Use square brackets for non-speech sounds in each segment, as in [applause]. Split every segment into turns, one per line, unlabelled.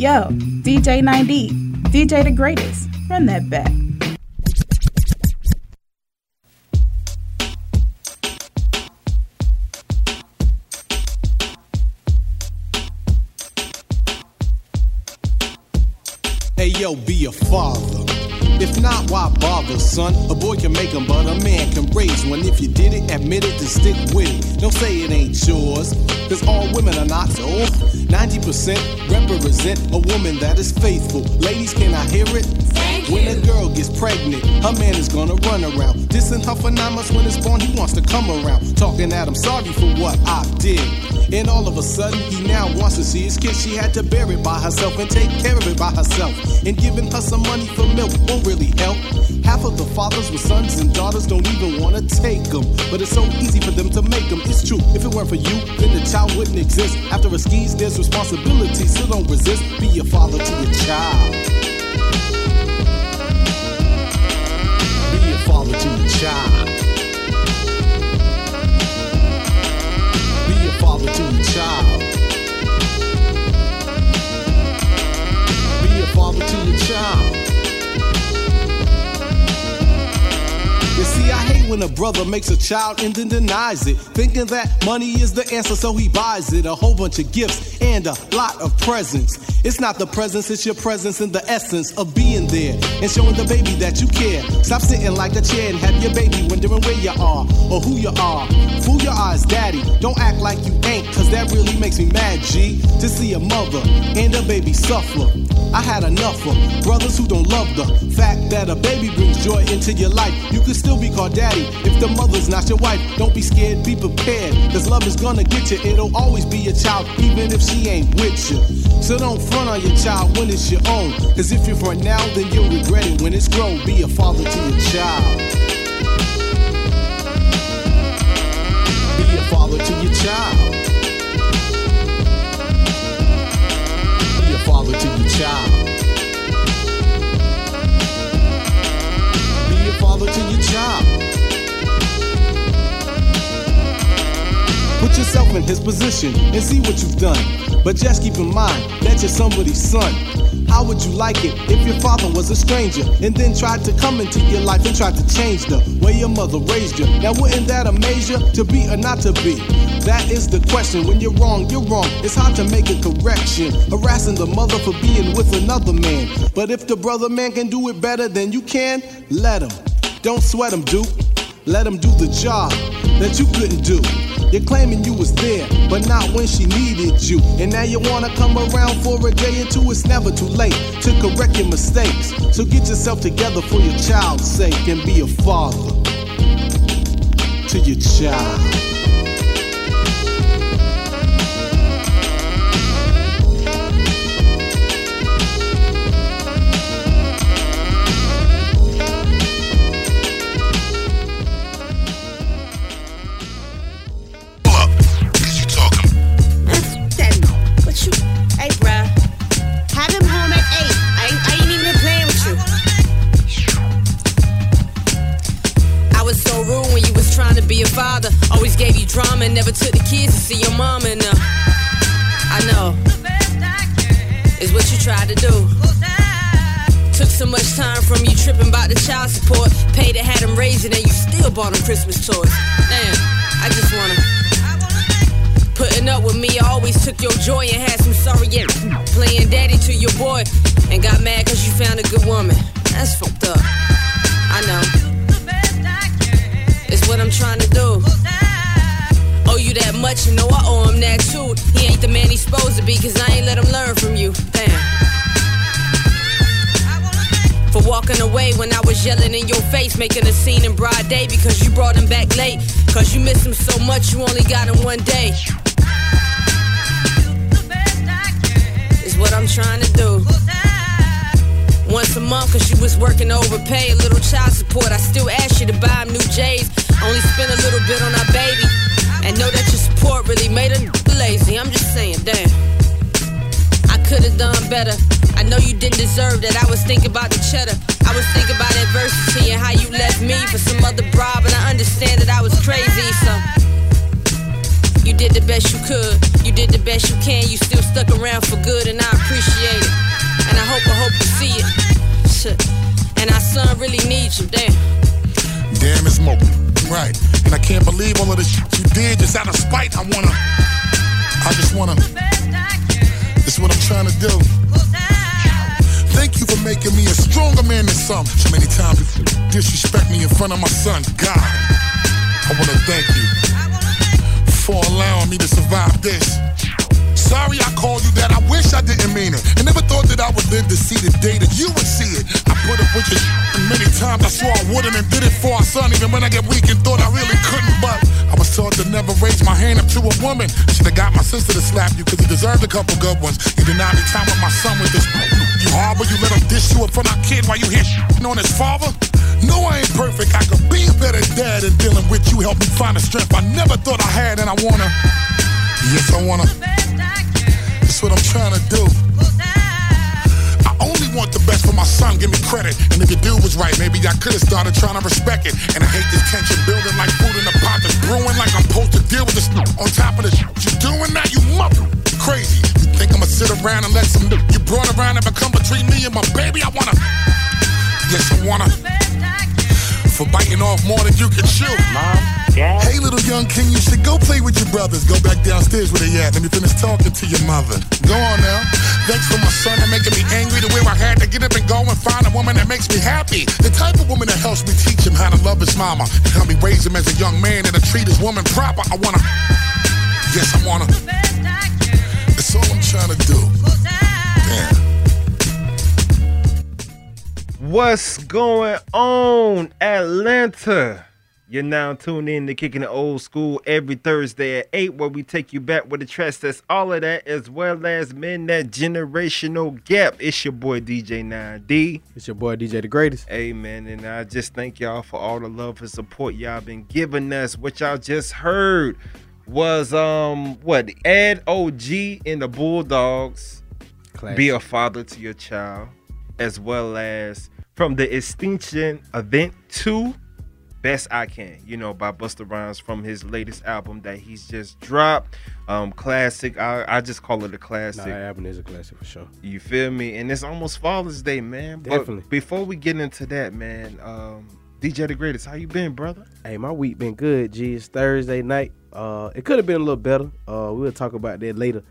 Yo, DJ 9D, DJ the greatest. Run that back.
Hey yo, be a father. If not, why bother, son? A boy can make 'em, but a man can raise one. If you did it, admit it, then stick with it. Don't say it ain't yours, cause all women are not. So 90% represent a woman that is faithful. Ladies, can I hear it? When a girl gets pregnant, her man is gonna run around. Dissing her for nine months when it's born, he wants to come around. Talking that I'm sorry for what I did. And all of a sudden, he now wants to see his kid. She had to bear it by herself and take care of it by herself. And giving her some money for milk won't really help. Half of the fathers with sons and daughters don't even wanna take them. But it's so easy for them to make them. It's true, if it weren't for you, then the child wouldn't exist. After a skis, there's responsibility, so don't resist. Be a father to your child. Be when a brother makes a child and then denies it. Thinking that money is the answer, so he buys it. A whole bunch of gifts and a lot of presents. It's not the presence, it's your presence and the essence of being there and showing the baby that you care. Stop sitting like a chair and have your baby wondering where you are or who you are. Fool your eyes, daddy. Don't act like you ain't, cause that really makes me mad, G. To see a mother and a baby suffer. I had enough of brothers who don't love the fact that a baby brings joy into your life. You can still be called daddy if the mother's not your wife. Don't be scared, be prepared, cause love is gonna get you. It'll always be your child, even if she ain't with you. So don't front on your child when it's your own. Cause if you front now, then you'll regret it when it's grown. Be a father to your child. Be a father to your child. Be a father to your child. Be a father to your child. Put yourself in his position and see what you've done. But just keep in mind that you're somebody's son. How would you like it if your father was a stranger and then tried to come into your life and tried to change the way your mother raised you? Now, wouldn't that amaze you to be or not to be? That is the question. When you're wrong, you're wrong. It's hard to make a correction. Harassing the mother for being with another man. But if the brother man can do it better than you can, let him. Don't sweat him, Duke. Let him do the job that you couldn't do. You're claiming you was there, but not when she needed you. And now you wanna come around for a day or two. It's never too late to correct your mistakes. So get yourself together for your child's sake and be a father to your child.
Bought them Christmas toys. Damn, I just wanna. Putting up with me, I always took your joy and had some sorry yeah, playing daddy to your boy and got mad cause you found a good woman. That's fucked up. I know. It's what I'm trying to do. Owe you that much, you know I owe him that too. He ain't the man he's supposed to be, cause I ain't let him learn from you. For walking away when I was yelling in your face, making a scene in broad day because you brought him back late. Cause you miss him so much, you only got him one day. Is what I'm trying to do. Once a month, cause you was working overpay, a little child support. I still ask you to buy him new J's. Only spend a little bit on our baby. And know that your support really made her lazy. I'm just saying, damn. I could've done better. I know you didn't deserve that. I was thinking about the cheddar. I was thinking about adversity and how you left me for some other bribe. And I understand that I was crazy, so. You did the best you could. You did the best you can. You still stuck around for good, and I appreciate it. And I hope, I hope you see it. Shit. And our son really needs you, damn.
Damn, it's Mo. Right. And I can't believe all of the shit you did just out of spite. I wanna. I just wanna. This is what I'm trying to do. Thank you for making me a stronger man than some. So many times you disrespect me in front of my son. God, I wanna thank you for allowing me to survive this. Sorry I called you that, I wish I didn't mean it. I never thought that I would live to see the day that you would see it. I put up with and many times I swore I wouldn't and did it for our son, even when I get weak and thought I really couldn't. But I was taught to never raise my hand up to a woman. Should've got my sister to slap you, cause he deserved a couple good ones. You denied me time with my son with this. You harbor, you let him dish you in front of our kid while you here on his father. No, I ain't perfect. I could be a better dad and dealing with you helped me find the strength I never thought I had, and I wanna. Yes, I wanna. That's what I'm trying to do. I only want the best for my son, give me credit. And if your dude was right, maybe I could've started trying to respect it. And I hate this tension building like food in a pot that's brewing like I'm supposed to deal with this on top of the shit you doing now, you mother crazy. You think I'ma sit around and let some you brought around and become between me and my baby? I wanna, yes, I wanna. For biting off more than you can chew.
Mom, Dad,
Hey, little young king, you should go play with your brothers. Go back downstairs where they at. Let me finish talking to your mother. Go on now. Thanks for my son and making me angry to where I had to get up and go and find a woman that makes me happy. The type of woman that helps me teach him how to love his mama and help me raise him as a young man and to treat his woman proper. I wanna, yes, I wanna. That's all I'm trying to do. Damn.
What's going on, Atlanta? You're now tuned in to Kicking the Old School every Thursday at 8, where we take you back with the tracks that's all of that, as well as men that generational gap. It's your boy DJ 9D.
It's your boy DJ the Greatest.
Amen. and I just thank y'all for all the love and support y'all been giving us. What y'all just heard was um what Ed OG in the Bulldogs
Classic.
be a father to your child, as well as from the Extinction Event 2, Best I Can, you know, by Busta Rhymes from his latest album that he's just dropped. Um, classic. I, I just call it a classic.
that album is a classic for sure.
You feel me? And it's almost Father's Day, man. But
Definitely.
before we get into that, man, um, DJ the Greatest, how you been, brother?
Hey, my week been good. G, it's Thursday night. Uh, it could have been a little better. Uh, we'll talk about that later.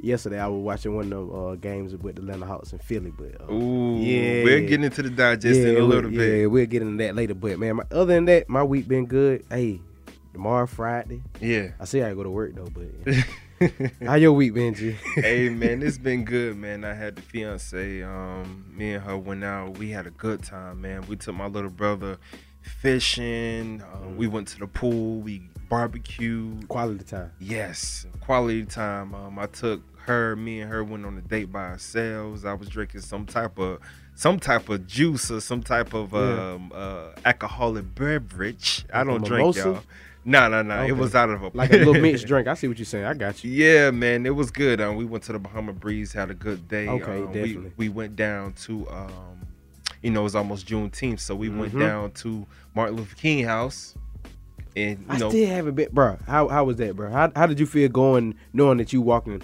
Yesterday, I was watching one of the uh, games with the Atlanta Hawks in Philly, but uh,
Ooh,
yeah,
we're getting into the digest in a little
Yeah,
bit.
we'll get into that later. But man, my, other than that, my week been good. Hey, tomorrow Friday.
Yeah.
I see I go to work though, but [laughs] how your week been, G?
hey [laughs] man, it's been good, man. I had the fiance. Um, me and her went out. We had a good time, man. We took my little brother fishing. Uh, we went to the pool. We barbecued.
Quality time.
Yes, quality time. Um, I took her. Me and her went on a date by ourselves. I was drinking some type of some type of juice or some type of
Yeah.
um, uh, alcoholic beverage. I don't drink,
mimosa?
y'all. No, no, no. It was out of a
Like a little mixed [laughs] drink. I see what you're saying. I got you.
Yeah, man, it was good. Um, we went to the Bahama Breeze, had a good day.
Okay,
Um,
definitely.
We, we went down to, um, you know, it was almost Juneteenth, so we went
Mhm.
down to Martin Luther King House, and you
I
know,
still haven't been, bro. How how was that, bro? How how did you feel going knowing that you walking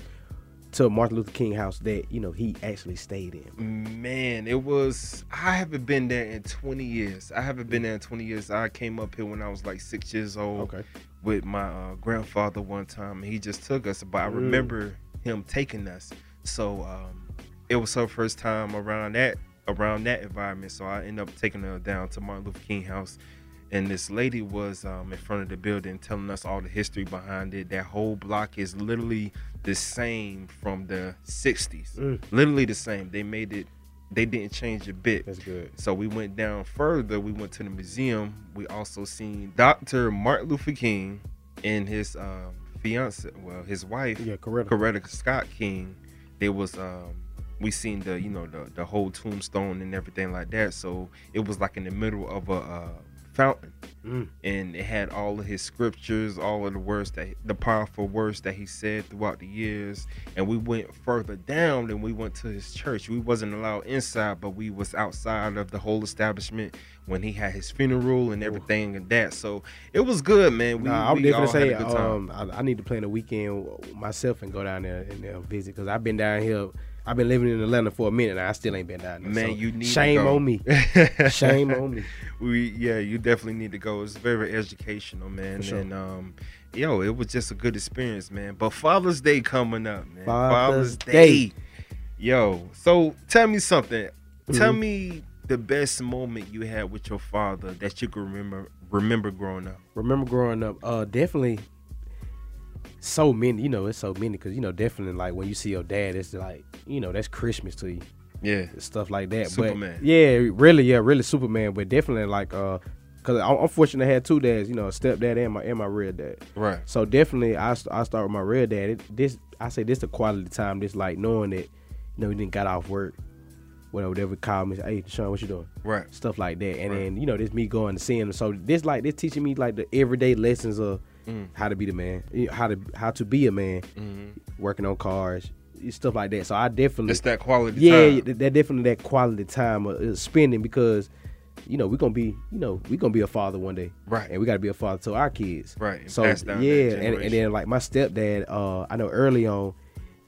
to Martin Luther King house that you know he actually stayed in?
man, it was. I haven't been there in 20 years. I haven't been there in 20 years. I came up here when I was like six years old.
Okay.
with my uh, grandfather one time. He just took us, but I
Mm.
remember him taking us. So um, it was her first time around that around that environment. So I ended up taking her down to Martin Luther King House. And this lady was um, in front of the building telling us all the history behind it. That whole block is literally the same from the 60s.
Mm.
Literally the same. They made it, they didn't change a bit.
That's good.
So we went down further. We went to the museum. We also seen Dr. Martin Luther King and his um, fiance, well, his wife,
Yeah, correct.
Coretta Scott King. They was um, we seen the you know the the whole tombstone and everything like that. So it was like in the middle of a uh, fountain,
Mm.
and it had all of his scriptures, all of the words that the powerful words that he said throughout the years. And we went further down and we went to his church. We wasn't allowed inside, but we was outside of the whole establishment when he had his funeral and everything and that. So it was good, man. We,
Nah, I'm definitely
had a good time.
um, I, I need to plan a weekend myself and go down there and uh, visit because I've been down here. I've been living in Atlanta for a minute and I still ain't been down there.
Man,
so
you need to
shame on me. [laughs] Shame on me.
we yeah, you definitely need to go. It's very educational, man.
Sure.
And um, yo, it was just a good experience, man. But Father's Day coming up, man.
Father's Day.
Yo, so tell me something. Tell
Mhm.
me the best moment you had with your father that you can remember remember growing up.
Remember growing up? Uh, definitely. So many, you know, it's so many because you know, definitely like when you see your dad, it's like you know that's Christmas to you.
Yeah.
stuff like that.
Superman.
But yeah, really, yeah, really Superman. But definitely like uh, cause I'm I'm fortunate to have two dads. You know, a stepdad and my and my real dad.
Right.
So definitely, I I start with my real dad. It, this I say this the quality time. This like knowing that you know he didn't got off work. Whatever, whatever call me, hey Sean, what you doing?
Right.
Stuff like that, and
Right.
then you know this me going to see him. So this like this teaching me like the everyday lessons of
Mm.
how to be the man, how to how to be a man,
Mhm.
working on cars, stuff like that. So I definitely
It's that quality
yeah,
time.
that, that definitely that quality time of spending because you know we're gonna be you know we're gonna be a father one day
Right.
and we gotta be a father to our kids
Right, and
so
pass down that
yeah and, and then like my stepdad uh i know early on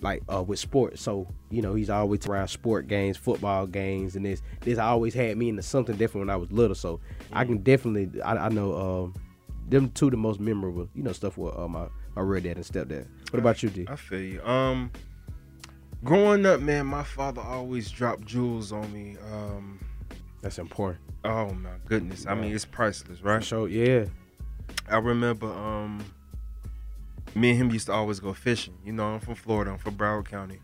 like uh with sports so you know he's always around sport games football games and this this always had me into something different when i was little so i
Mm-hmm.
can definitely i, I know um them two the most memorable you know stuff with uh, my my real dad and stepdad what about you d
I feel you. Um, growing up, man, my father always dropped jewels on me. Um,
that's important
oh my goodness. I mean, it's priceless, right?
so yeah
I remember um me and him used to always go fishing. You know, I'm from Florida. I'm from Broward County.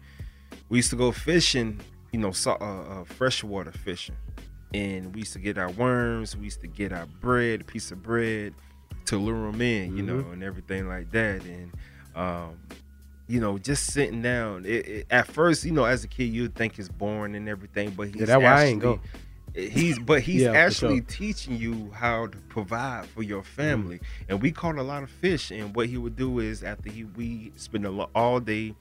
We used to go fishing. You know, so, uh, uh, freshwater fishing, and we used to get our worms. We used to get our bread, a piece of bread, to lure them in. You know, and everything like that. And um, you know, just sitting down. It, it, at first, you know, as a kid, you'd think it's boring and everything, but he's
Yeah, that's why I ain't
actually- He's but [laughs] he's
Yeah,
actually
sure.
teaching you how to provide for your family. And we caught a lot of fish. And what he would do is after he we spend all day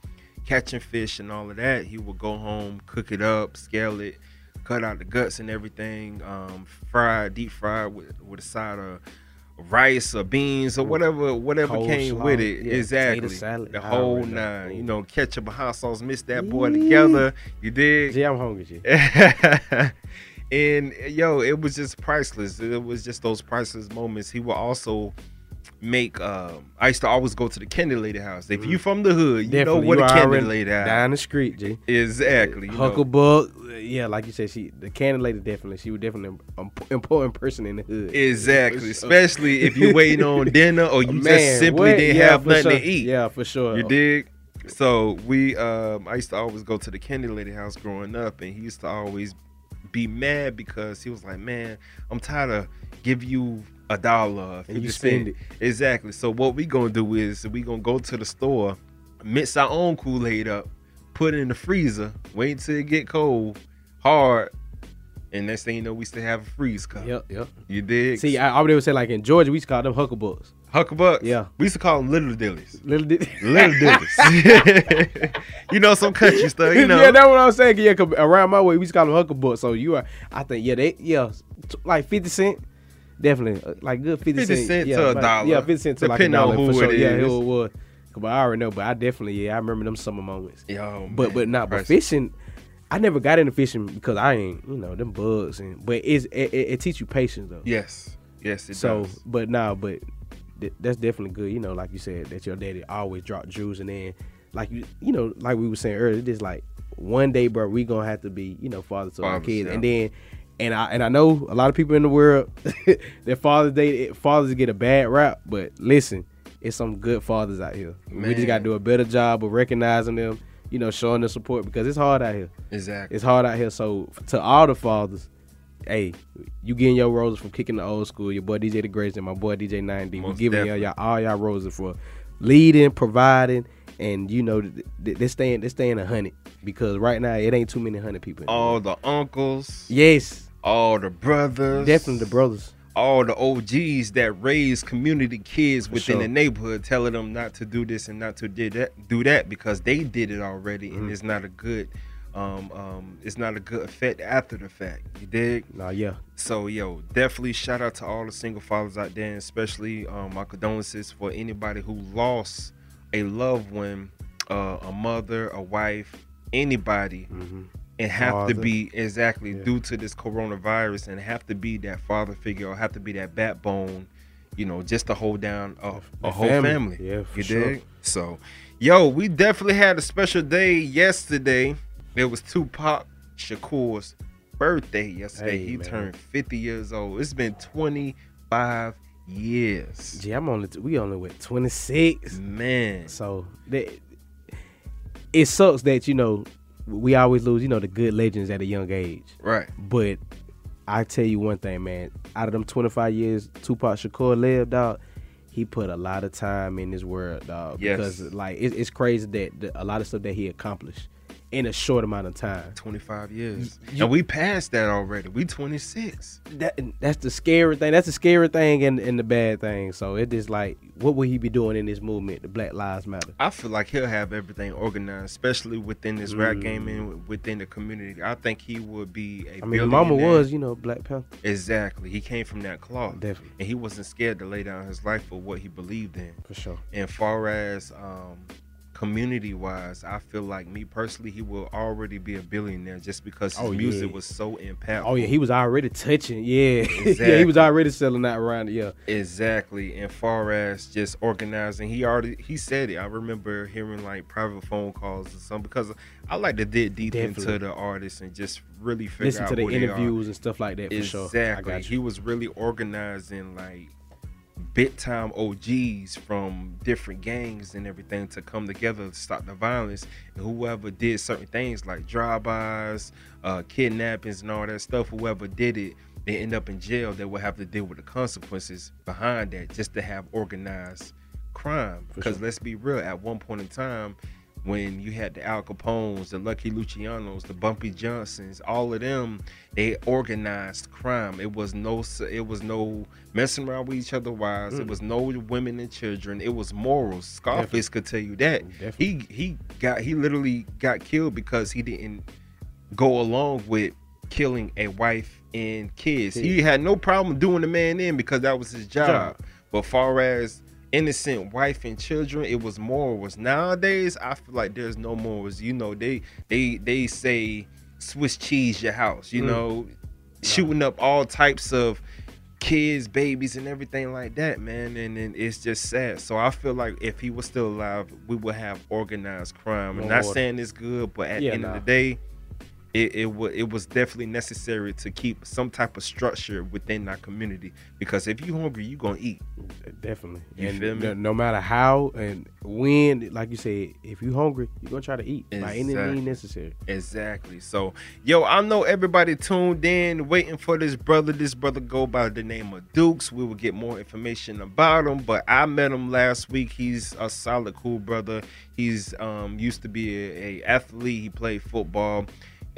catching fish and all of that, he would go home, cook it up, scale it, cut out the guts and everything, um, fried, deep fry with with a side of rice or beans or whatever whatever came
Coleslaw,
with it.
yeah,
exactly.
salad,
the whole
already know.
nine. You know, ketchup and hot sauce, mix that boy together. You did.
Gee, i'm hungry [laughs]
and yo, it was just priceless. It was just those priceless moments. He would also make. Um, I used to always go to the Candy Lady house. If you from the hood, you
Mm-hmm. Definitely,
know what
you
a Candy Lady house.
down the street, G.
Exactly. you.
Hucklebuck, yeah, like you said, she the candy lady definitely. She was definitely an important person in the hood.
Exactly. Especially if you waiting on [laughs] dinner or you
Man,
just simply
what?
didn't
Yeah,
have nothing
sure.
to eat.
Yeah, for sure.
You dig? So we um I used to always go to the Candy Lady house growing up and he used to always be mad because he was like, Man, I'm tired of give you a dollar,
And you
50
spend
cent." Exactly. So what we gonna do is we gonna go to the store, mix our own Kool-Aid up, put it in the freezer, wait until it get cold, hard, and next thing you know, we still have a freeze cup.
Yep, yep.
You dig?
See, I, I would say like in Georgia, we used to call them hucklebucks.
Hucklebucks.
Yeah.
We used to call them little dillies.
Little did. [laughs]
Little dillies. [laughs] you know some country stuff. You [laughs] know.
yeah, that's what I'm saying. Yeah, around my way, we used to call them hucklebucks. So you are, I think, yeah, they, yeah, like fifty cent, definitely, uh, like good fifty,
50 cent
yeah,
to a dollar,
Yeah, fifty cent to like a
depending on
dollar for sure.
it
Yeah,
is.
who it was. But I already know. But I definitely, yeah, I remember them summer moments.
Yo,
but
man,
but not but fishing. I never got into fishing because I ain't, you know, them bugs and. But it's it, it, it teach you patience though.
Yes. Yes, it
so,
does.
but nah, but th- that's definitely good. You know, like you said, that your daddy always dropped jewels, and then like you, you know, like we were saying earlier, just like one day, bro, we gonna have to be, you know, fathers to our kids,
yeah.
and then. And I and I know a lot of people in the world [laughs] that Father's Day fathers get a bad rap, but listen, it's some good fathers out here. We just gotta do a better job of recognizing them, you know, showing the support because it's hard out here.
Exactly.
It's hard out here. So to all the fathers, hey, you getting your roses from kicking the old school. Your boy DJ the Greatest and my boy DJ 9D. We giving y'all, y'all all y'all roses for leading, providing, and you know th- th- they're staying they're staying a hundred because right now it ain't too many hundred people.
All the uncles,
yes,
all the brothers,
definitely the brothers.
all the OGs that raise community kids
For
within
sure.
the neighborhood, telling them not to do this and not to do that, do that because they did it already,
Mm-hmm.
and it's not a good, um, um, it's not a good effect after the fact. You dig?
Nah, yeah,
So yo, definitely shout out to all the single fathers out there, and especially um, my condolences for anybody who lost a loved one, uh, a mother, a wife, anybody, and have to be exactly
Yeah.
due to this coronavirus, and have to be that father figure or have to be that backbone, you know, just to hold down a, a whole
family.
family.
Yeah, for
you
sure.
dig? So, yo, we definitely had a special day yesterday. It was Tupac Shakur's birthday yesterday.
Hey,
he
man.
turned 50 years old. It's been 25 years.
gee, I'm only we only went twenty six.
Man.
So that it sucks that you know we always lose you know the good legends at a young age.
Right.
But I tell you one thing, man. Out of them 25 years Tupac Shakur lived, dog, he put a lot of time in this world, dog.
Yes.
Because like it, it's crazy that the, a lot of stuff that he accomplished in a short amount of time.
25 years.
You-
and we passed that already. We 26.
That that's the scary thing. That's the scary thing and, and the bad thing. So it is like, what would he be doing in this movement, the Black Lives Matter?
I feel like he'll have everything organized, especially within this rap game and within the community. I think he would be a
Mm. Mean, mama was, you know, Black Panther.
Exactly. He came from that cloth.
Definitely.
And he wasn't scared to lay down his life for what he believed in.
For sure.
And far as um, community wise, I feel like me personally, he will already be a billionaire just because his
Oh,
music
yeah.
was so impactful.
Oh yeah, he was already touching. Yeah, [laughs] yeah, he was already selling that around. Yeah,
Exactly. And far as just organizing, he already he said it. I remember hearing like private phone calls or something because I like to dig deep
Definitely.
into the artists and just really figure
listen
out
to the
who they are.
interviews and stuff like that. For sure.
Exactly. He was really organizing like big time OGs from different gangs and everything to come together to stop the violence. And whoever did certain things like drive-bys, uh, kidnappings, and all that stuff, whoever did it, they end up in jail. They will have to deal with the consequences behind that just to have organized crime. Because let's be real, at one point in time, when you had the Al Capones, the Lucky Lucianos, the Bumpy Johnsons, all of them, they organized crime. It was no, it was no messing around with each other wives. It mm. was no women and children. It was morals. Scarface could tell you that.
Definitely.
He he got he literally got killed because he didn't go along with killing a wife and kids. He had no problem doing the man in because that was his job.
Job.
But far as innocent wife and children, it was morals. Nowadays, I feel like there's no morals. You know, they they they say Swiss cheese your house. You mm. know, shooting up all types of kids, babies, and everything like that, man. And, and it's just sad. So I feel like if he was still alive, we would have organized crime. I'm not saying it's good, but at
Yeah,
the end
nah.
of the day, it it, wa- it was definitely necessary to keep some type of structure within our community because if you hungry, you're gonna eat.
Definitely.
You
and
feel me?
No, no matter how and when, like you said, if you hungry, you're gonna try to eat by any means necessary.
Exactly. So, yo, I know everybody tuned in, waiting for this brother. This brother go by the name of Dukes. We will get more information about him, but I met him last week. He's a solid, cool brother. He's um used to be a, a athlete. He played football.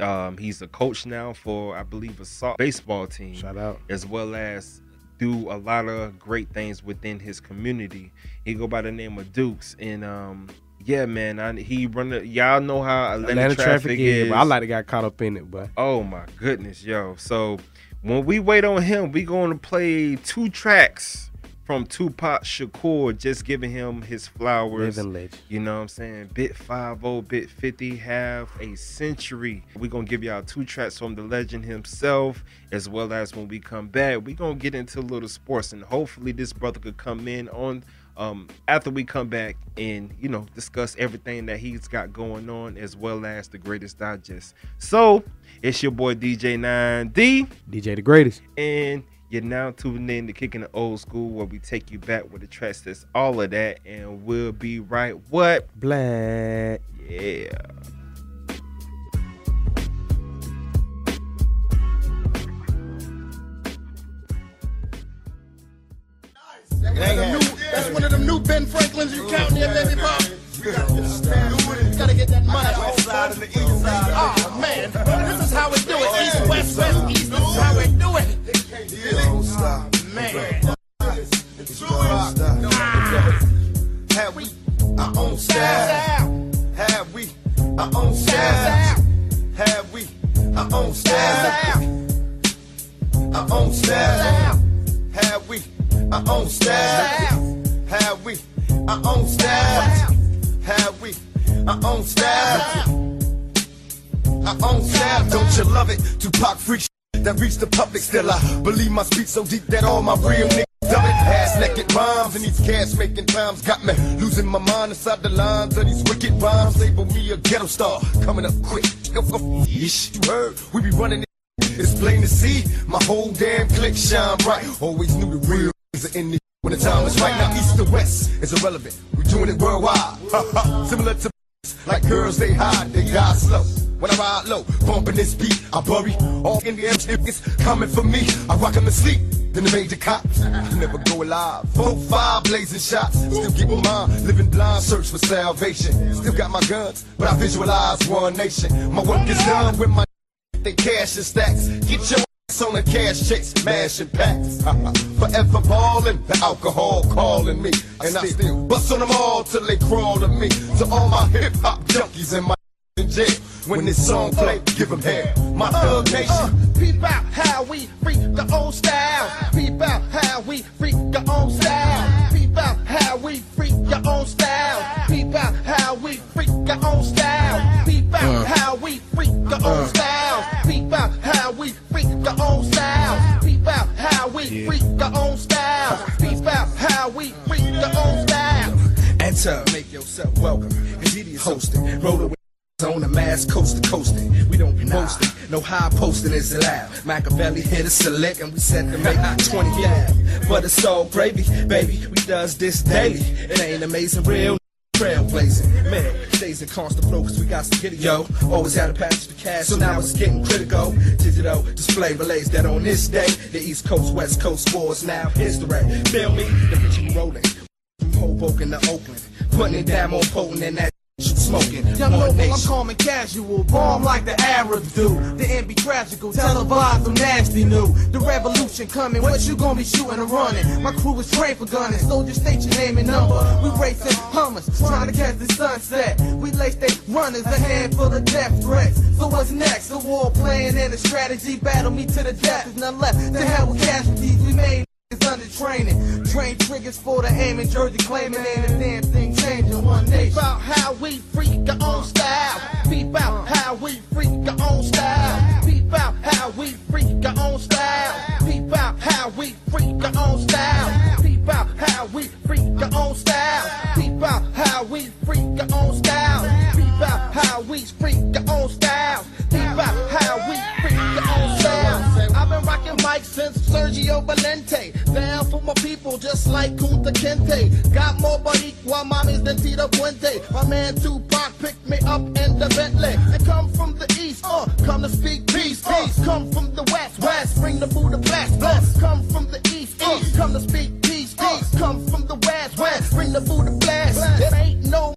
Um, he's a coach now for I believe a so- baseball team
Shout out.
as well as do a lot of great things within his community. He go by the name of Dukes, and um, yeah, man, I, he run. The, y'all know how Atlanta,
Atlanta
traffic,
traffic
is.
is, I like to got caught up in it, but
Oh my goodness, yo! So when we wait on him, we going to play two tracks from Tupac Shakur, just giving him his flowers.
living legend.
You know what I'm saying? Bit 50, bit 50, half a century. We're gonna give y'all two tracks from the legend himself, as well as when we come back, we're gonna get into a little sports and hopefully this brother could come in on um after we come back and you know discuss everything that he's got going on as well as the greatest digest. So it's your boy DJ 9D
DJ the greatest.
and you're now tuning in to Kicking the Old School, where we take you back with the tracks that's all of that, and we'll be right. What?
Black.
Yeah.
That's one of them new Ben Franklins you counting there, baby pop.
Gotta get that money. West side and the east side. Oh man, this is how we do it. East, west, west, east. This is how we do it.
Our own style? Have we our own style? Have we our own style? Our own style. Have we our own style? Have we our own style? Have we our own style? Our own style. Don't you love it? Tupac freak that reach the public. Still, I believe my speech so deep that all my real niggas. Ass naked rhymes and these cash making times got me losing my mind inside the lines of these wicked rhymes. Label me a ghetto star coming up quick. You heard we be running. it. It's plain to see my whole damn clique shine bright. Always knew the real is in the when the time is right. Now east to west is irrelevant. We doing it worldwide. Similar to like girls, they hide, they die slow. When I ride low, bumping this beat, I bury all Indian niggas coming for me. I rock 'em to sleep, then the major cops. I never go alive. Four, five blazing shots, still getting mine. Living blind, search for salvation. Still got my guns, but I visualize one nation. My work is done with my they cash and stacks. Get your ass on the cash checks, mashing packs. Forever ballin', the alcohol calling me. And I still bust on them all till they crawl to me. To all my hip hop junkies and my in jail. When this song play, give them hell. My thug nation.
Uh, peep out how we freak the old style. Peep out how we freak the old style.
High posting is allowed. Machiavelli hit us select and we set to make 20 yeah. But it's all gravy, baby. We does this daily. It ain't amazing, real. Trailblazing, man, stays in constant flow cause we got some giddy yo. Always had a passage to cash, so now it's getting critical. Digital display relays that on this day, the East Coast, West Coast wars now history. Feel me? The bitch rolling from Hoboken to Oakland, putting it down more potent than that smoking.
Young local, I'm calm and casual, bomb like the Arabs do. The end be tragical, televised, I'm nasty new. The revolution coming, what you gonna be shooting or running? My crew is trained for gunning, soldier state your name and number. We racing hummers, trying to catch the sunset. We lace they runners, a handful of death threats. So what's next? A war plan and a strategy, battle me to the death. There's none left, to hell with casualties. We made it's under training. Train triggers for the aim and Jersey claiming ain't a damn thing changing one day. About how we freak our own style. Peep out how we freak our own style. Peep out how we freak our own style. Peep out how we freak our own style. Peep out how we freak our own style. Peep out how we freak our own style. Peep out how we freak our own style. Peep out how we freak our own style. Been rocking mics since Sergio Valente. Down for my people, just like Kunta Kinte. Got more Boricua mommies than Tito Puente. My man Tupac picked me up in the Bentley. They come from the east, uh, come to speak peace, peace. Come from the west, west, bring the Buddha bless, bless. Come from the east, east, come to speak peace, peace. Come from the west, west, bring the Buddha bless. It ain't no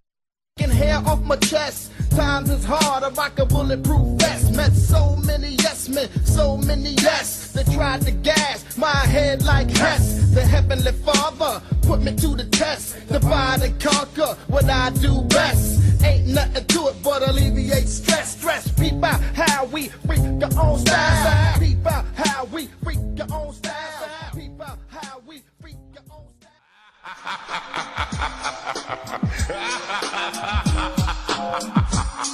hair off my chest. Times is hard, I rock a bulletproof vest. Met so many yes men, so many yes. They tried to gas my head like Hess. The heavenly father put me to the test. Divide and conquer what I do best. Ain't nothing to it but alleviate stress. Stress, peep out how we freak our own style. Peep out how we freak our own style. Peep out how we freak our own style. [laughs]
Watch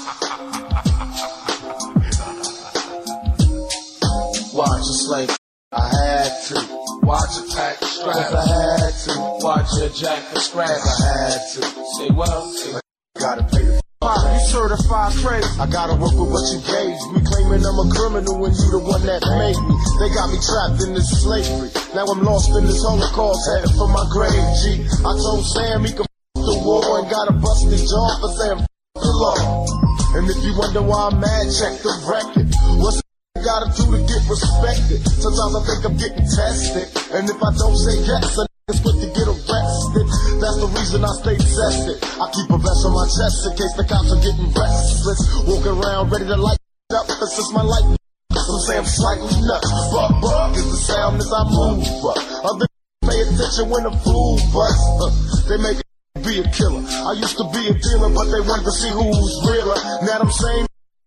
a slave. I had to. Watch a pack of straps. I had to. Watch a jack of scraps. I had to. Say well. Say Gotta pay the
You certified crazy. I gotta work with what you gave me. Claiming I'm a criminal when you the one that made me. They got me trapped in this slavery. Now I'm lost in this Holocaust, headed for my grave. G. I told Sam he could f- the war and gotta bust his jaw for saying the law. And if you wonder why I'm mad, check the record. What's I gotta do to get respected? Sometimes I think I'm getting tested. And if I don't say yes, a nigga's quick to get arrested. That's the
reason I stay tested. I keep a vest on my chest in case the cops are getting restless. Walk around ready to light up. This is my life. Some say I'm slightly nuts. Buck, buck is the sound as I move. Other pay attention when the fool busts. They make be a killer. I used to be a dealer, but they wanted to see who's realer. Now them same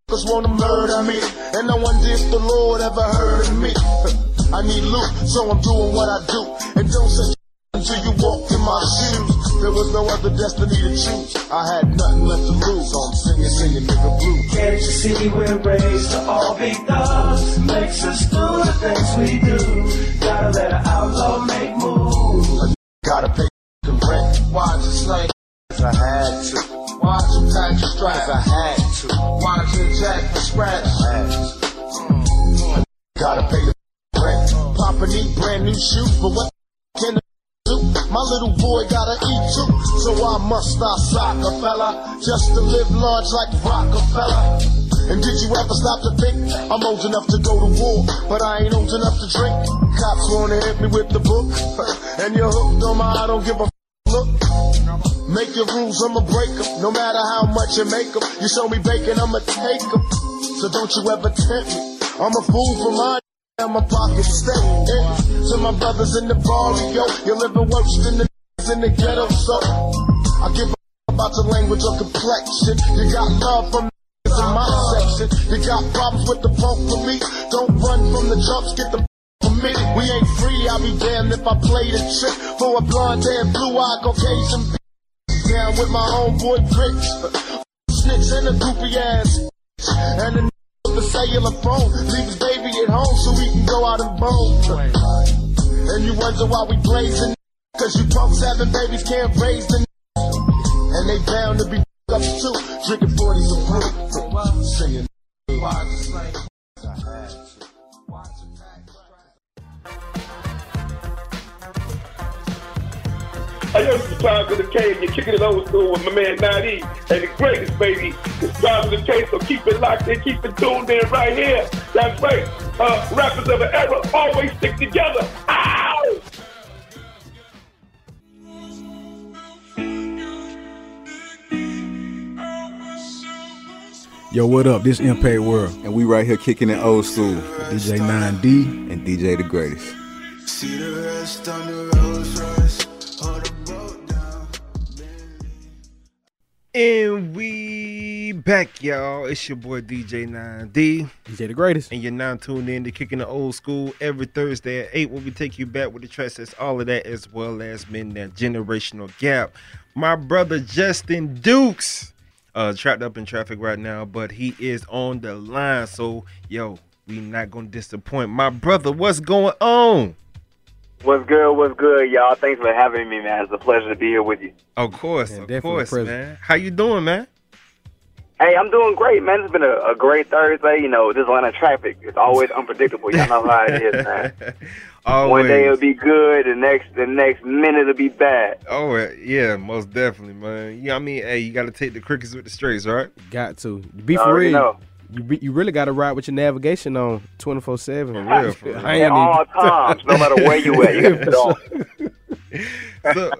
Cause wanna murder me, and no one did the Lord ever heard of me. [laughs] I need loot, so I'm doing what I do. And don't say [laughs] until you walk in my shoes. There was no other destiny to choose. I had nothing left to lose, so I'm singing, singing nigga blue.
Can't you see we're raised to all be thugs? Makes us do the things we do. Gotta let an outlaw make moves. [laughs]
Gotta pay. Watch it slang. Cause I had to. Watch him tax your strap. Cause I had to. Watch him jack the scratch. I had to. Gotta pay the rent. Papa need brand new shoes, but what can I do? My little boy gotta eat too, so I must stop soccer fella, just to live large like Rockefeller. And did you ever stop to think I'm old enough to go to war, but I ain't old enough to drink? Cops wanna hit me with the book, [laughs] and you're hooked on my I don't give a. Look, make your rules, I'ma break 'em. No matter how much you make 'em. You show me bacon, I'ma take 'em. So don't you ever tempt me. I'm a fool for my and my pocket stay empty. Eh, to my brothers in the barrio, you're living worse than the in the ghetto. So I give a about your language or complexion. You got love from in my section. You got problems with the punk me. Don't run from the jumps, get the. We ain't free, I'll be damned if I play the trick for a blonde hair, blue eyed Caucasian bitch. Down with my homeboy Rich. Snitch and a goofy ass. And the with the cellular phone. Leave his baby at home so he can go out and bone. And you wonder why we blazing. Cause you punks having babies can't raise the And they bound to be up too. Drinking 40s of brew. Singing. I
used to subscribe to the K and you're kicking it old school with my man 9D. And the greatest, baby, subscribe to the K, so keep it locked in, keep it tuned in right here. That's right. Uh, rappers of the era always stick together. Ow!
Yo, what up? This Impact World.
And we right here kicking it old school.
DJ 9D.
And DJ the greatest.
See the rest on the Rolls
And we back, y'all. It's your boy DJ 9D.
DJ the greatest.
And you're now tuned in to Kicking the Old School every Thursday at 8 when we take you back with the tracks that's all of that as well as been that generational gap. My brother Justin Dukes uh trapped up in traffic right now, but he is on the line. So yo, we not gonna disappoint. My brother, what's going on?
What's good? What's good, y'all? Thanks for having me, man. It's a pleasure to be here with you.
Of course, of course,
present.
man. How you doing, man?
Hey, I'm doing great, man. It's been a, a great Thursday. You know, this line of traffic is always [laughs] unpredictable. Y'all know how it is, man. [laughs]
Always.
One day it'll be good, the next the next minute it'll be bad.
Oh yeah, most definitely, man. Yeah, I mean, hey, you got to take the crickets with the strays, right?
Got to be
I
for
already
real.
Know.
You, re- you really got to ride with your navigation on 24 7. For
real, for real. [laughs]
At all times, no matter where you at, you got to put on.
so,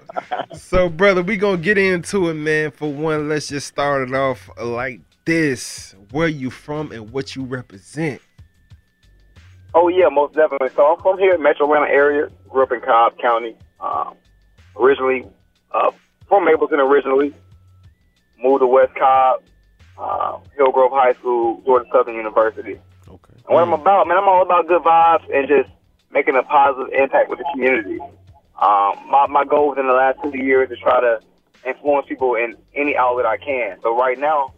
so brother, we gonna get into it, man. For one, let's just start it off like this: Where you from and what you represent?
Oh yeah, most definitely. So I'm from here, in Metro Atlanta area. Grew up in Cobb County. Um, originally uh, from Mableton, originally moved to West Cobb, uh, Hillgrove High School, Georgia Southern University.
Okay.
And what I'm about, man, I'm all about good vibes and just making a positive impact with the community. Um, my my goal within the last two years is to try to influence people in any outlet I can. So right now,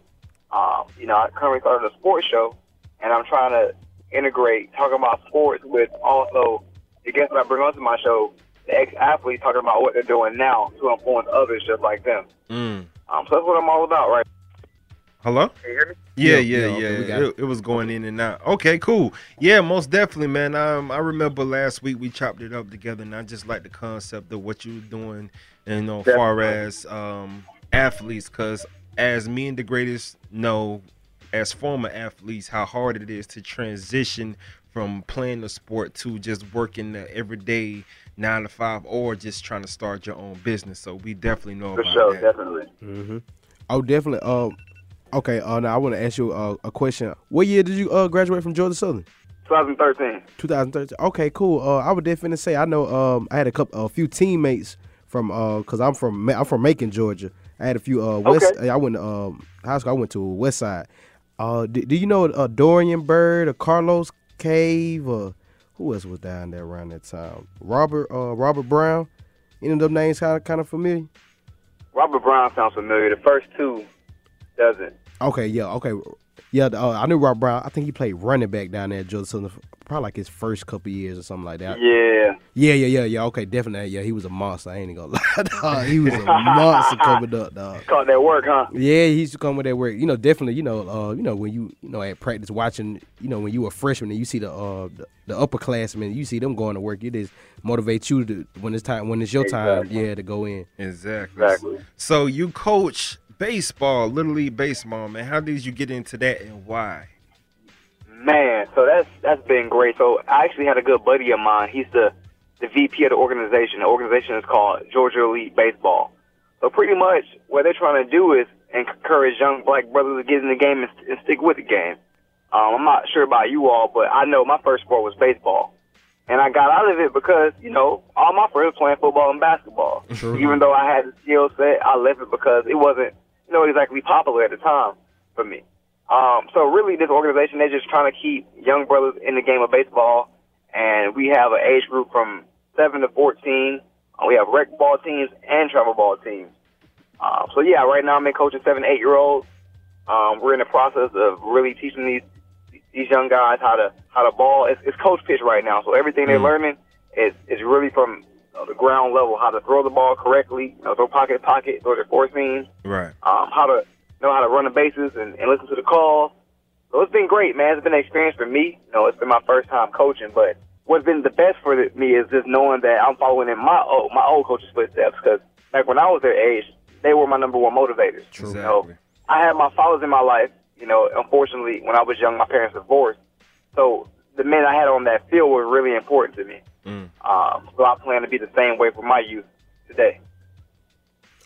um, you know, I currently started a sports show, and I'm trying to integrate talking about sports with also the guests that I bring onto my show, the ex-athletes talking about what they're doing now to influence others just like them.
Mm.
Um, so that's what I'm all about, right?
Hello?
Can you hear me?
Yeah,
Yeah,
yeah,
yeah,
yeah.
okay,
it, it was going in and out. Okay, cool. Yeah, most definitely, man. Um, I remember last week we chopped it up together, and I just like the concept of what you were doing, and you know, far as um athletes, because as me and the greatest know, as former athletes, how hard it is to transition from playing the sport to just working the everyday nine to five or just trying to start your own business. So we definitely know
For
about
sure,
that.
definitely.
Mm-hmm. Oh, definitely. Um, okay. Uh, now I want to ask you uh, a question. What year did you uh graduate from Georgia Southern?
2013.
2013. Okay, cool. Uh, I would definitely say I know. Um, I had a couple, a few teammates from uh, cause I'm from I'm from Macon, Georgia. I had a few uh West. I went to um high school. I went to West Side. Uh, do, do you know uh, Dorian Bird or Carlos Cave or who else was down there around that time? Robert uh Robert Brown. Any of them names kind of kind of familiar?
Robert Brown sounds familiar. The first two doesn't.
Okay, yeah, okay, yeah. Uh, I knew Rob Brown. I think he played running back down there at Georgia Southern, probably like his first couple years or something like that.
Yeah.
yeah, yeah, yeah, yeah. Okay, definitely. Yeah, he was a monster. I ain't gonna [laughs] lie, dog. He was a [laughs] monster coming up, dog.
Caught that work, huh?
Yeah, he used to come with that work. You know, definitely. You know, uh, you know when you you know at practice watching. You know when you a freshman and you see the uh the, the upperclassmen, you see them going to work. It is motivate you to when it's time when it's your time, yeah, to go in.
Exactly.
Exactly.
So you coach baseball, little league baseball, man. How did you get into that and why?
Man, so that's that's been great. So I actually had a good buddy of mine. He's the the VP of the organization. The organization is called Georgia Elite Baseball. So pretty much what they're trying to do is encourage young black brothers to get in the game and, and stick with the game. Um, I'm not sure about you all, but I know my first sport was baseball. And I got out of it because, you know, all my friends playing football and basketball.
True.
Even though I had the skill set, I left it because it wasn't, you know, exactly popular at the time for me. Um, so really, this organization, they're just trying to keep young brothers in the game of baseball. And we have an age group from 7 to 14. Uh, We have rec ball teams and travel ball teams. Um, so yeah, right now I'm in coaching seven, eight year olds. Um, we're in the process of really teaching these these young guys how to how to ball. It's, it's coach pitch right now, so everything they're learning is is really from uh, the ground level, how to throw the ball correctly, you know, throw pocket to pocket, throw four seams,
Right.
um, how to know how to run the bases and, and listen to the calls. So it's been great, man. It's been an experience for me. You know, it's been my first time coaching, but what's been the best for me is just knowing that I'm following in my old my old coach's footsteps. Because back when I was their age, they were my number one motivators. You know, I had my fathers in my life. You know, unfortunately, when I was young, my parents divorced. So the men I had on that field were really important to me. Um, so I plan to be the same way for my youth today.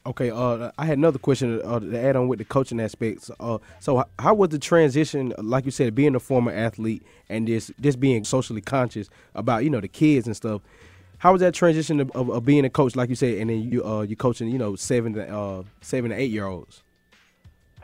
Okay, uh, I had another question uh, to add on with the coaching aspects. Uh, so, h- how was the transition, like you said, being a former athlete and this this being socially conscious about you know the kids and stuff? How was that transition of, of, of being a coach, like you said, and then you uh, you coaching you know seven to uh, seven to eight year olds?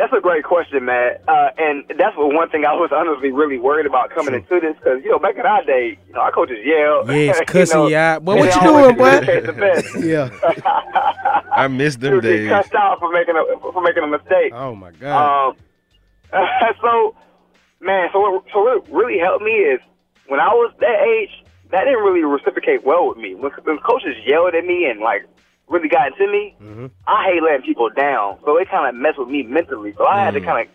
That's a great question, man. Uh, and that's what one thing I was honestly really worried about coming into this because, you know, back in our day, you know, our coaches yell. [laughs]
Yes,
you
cussing you out. Boy,
and
what you doing, boy?
communicate the best. [laughs]
yeah. [laughs]
I miss them
Dude,
days.
cussed out for making a for making a mistake.
Oh my god.
Um, so, man, so what, so what really helped me is when I was that age, that didn't really reciprocate well with me. When, when coaches yelled at me and like really got into me, mm-hmm. I hate letting people down. So it kind of messed with me mentally. So I had to mm. kind of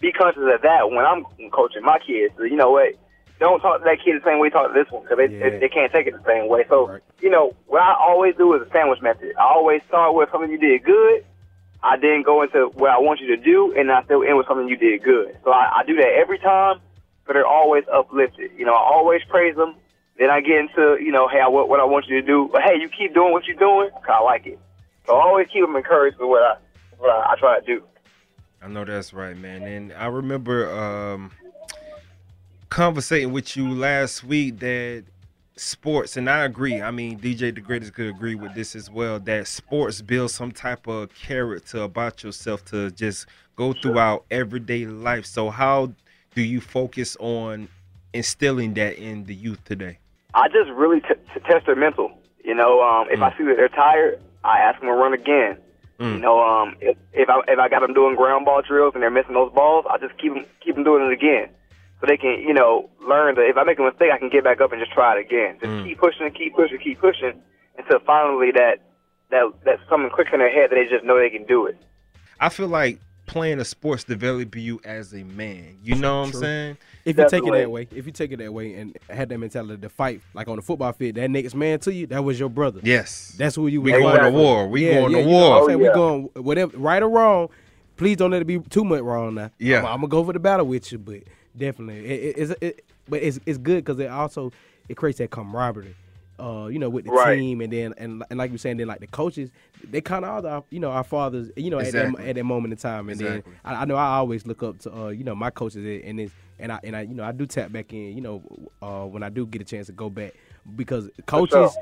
be conscious of that when I'm coaching my kids. So, you know what? Don't talk to that kid the same way you talk to this one because they, they, they can't take it the same way. So, you know, what I always do is a sandwich method. I always start with something you did good. I then go into what I want you to do, and I still end with something you did good. So I, I do that every time, but they're always uplifted. You know, I always praise them. Then I get into, you know, hey, I, what, what I want you to do. But hey, you keep doing what you're doing I like it. So I always keep them encouraged with what I, what I, I try to do.
I know that's right, man. And I remember um conversating with you last week that sports, and I agree. I mean, DJ the Greatest could agree with this as well. That sports build some type of character about yourself to just go throughout everyday life. So how do you focus on instilling that in the youth today?
I just really t- t- test their mental. You know, um, if I see that they're tired, I ask them to run again. You know, um, if, if I if I got them doing ground ball drills and they're missing those balls, I just keep them keep them doing it again, so they can you know learn that if I make a mistake, I can get back up and just try it again. Just keep pushing, keep pushing, keep pushing until finally that that that something clicks in their head that they just know they can do it.
I feel like playing a sports develop you as a man. You know what I'm saying?
If you take it that way, if you take it that way and had that mentality to fight, like on the football field, that next man to you, that was your brother.
Yes.
That's who you
We
was
going to war. We going to
you know
war.
what I'm saying?
Oh,
We going whatever right or wrong. Please don't let it be too much wrong now.
Yeah.
I'm, I'm gonna go for the battle with you, but definitely, it, it, it's, it, but it's it's good because it also it creates that camaraderie. Uh, you know, with the
Right.
team, and then and and like you're saying, then like the coaches, they kind of are, our, you know, our fathers, you know, at that at that moment in time, and
Exactly.
then I, I know I always look up to, uh, you know, my coaches, and it's and I and I, you know, I do tap back in, you know, uh, when I do get a chance to go back because coaches.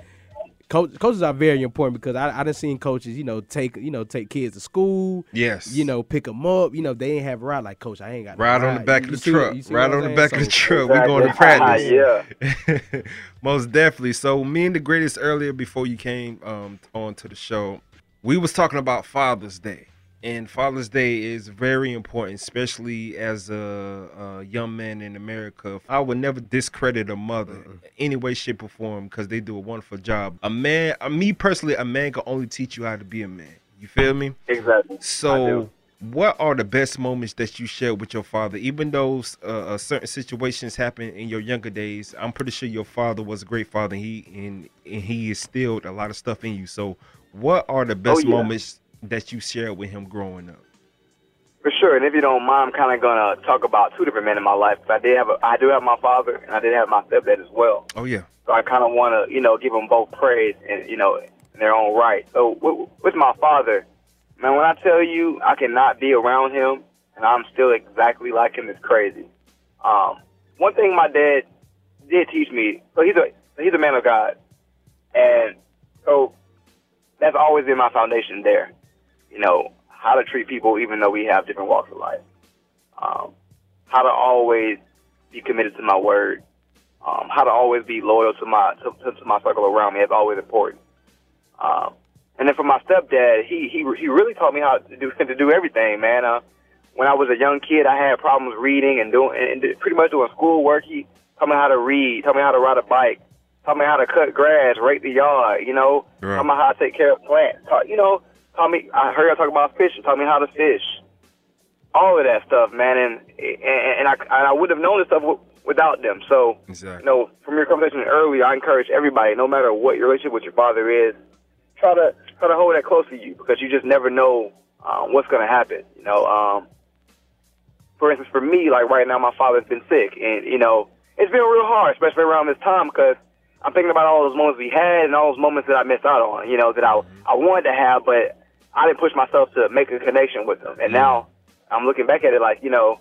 Coach, coaches are very important because I I done seen coaches, you know, take you know take kids to school.
Yes.
You know, pick them up. You know, they ain't have a ride like coach. I ain't got no
Ride on the back
You
of the
see what-
truck.
you see
Ride on
I'm
the back of the
So-
truck. We going to practice.
yeah. [laughs]
Most definitely. So me and the greatest earlier before you came um, on to the show, we was talking about Father's Day. And Father's Day is very important, especially as a, a young man in America. I would never discredit a mother any way, shape, or form because they do a wonderful job. A man, uh, me personally, a man can only teach you how to be a man. You feel me?
Exactly.
So, what are the best moments that you shared with your father? Even though uh, uh, certain situations happened in your younger days, I'm pretty sure your father was a great father. And he and, and he instilled a lot of stuff in you. So, what are the best
Oh, yeah.
moments that you shared with him growing up?
For sure, and if you don't mind, I'm kind of gonna talk about two different men in my life. I did have, a, I do have my father, and I did have my stepdad as well.
Oh yeah.
So I kind of want to, you know, give them both praise and you know, in their own right. So with, with my father, man, when I tell you I cannot be around him and I'm still exactly like him, it's crazy. Um, one thing my dad did teach me, so he's a he's a man of God, and so that's always been my foundation there. You know how to treat people, even though we have different walks of life. Um, how to always be committed to my word um, how to always be loyal to my to, to, my circle around me is always important. Um, and then for my stepdad, he he he really taught me how to do [laughs] to do everything, man. Uh, when I was a young kid, I had problems reading and doing and and pretty much doing schoolwork. He taught me how to read, taught me how to ride a bike, taught me how to cut grass, rake the yard. You know,
Right.
taught me how to take care of plants. Taught, you know, taught me. I heard you talk about fishing. Taught me how to fish. All of that stuff, man, and and, and I and I would have known this stuff without them. So
Exactly.
you know, from your conversation earlier, I encourage everybody, no matter what your relationship with your father is, try to try to hold that close to you because you just never know um, what's going to happen. You know, um, for instance, for me, like right now, my father's been sick, and you know, it's been real hard, especially around this time because I'm thinking about all those moments we had and all those moments that I missed out on. You know, that I I wanted to have, but I didn't push myself to make a connection with them, and now I'm looking back at it like, you know,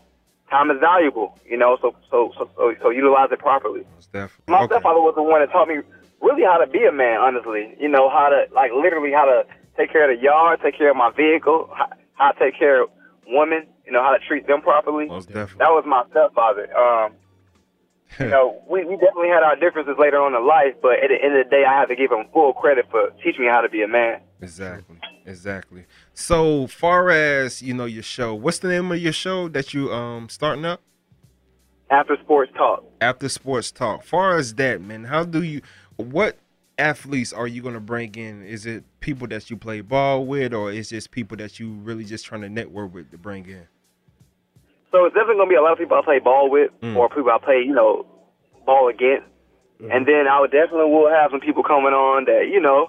time is valuable. You know, so so so so, so utilize it properly.
Definitely.
My stepfather was the one that taught me really how to be a man, honestly. You know, how to, like, literally how to take care of the yard, take care of my vehicle, how, how to take care of women, you know, how to treat them properly.
Most definitely.
That was my stepfather. Um, you [laughs] know, we, we definitely had our differences later on in life, but at the end of the day, I have to give him full credit for teaching me how to be a man.
Exactly. Exactly. So, far as you know, your show. What's the name of your show that you um starting up?
After Sports Talk.
After Sports Talk. Far as that, man, how do you? What athletes are you gonna bring in? Is it people that you play ball with, or is just people that you really just trying to network with to bring in?
So it's definitely gonna be a lot of people I play ball with,
Mm.
or people I play, you know, ball against. And then I would definitely will have some people coming on that, you know,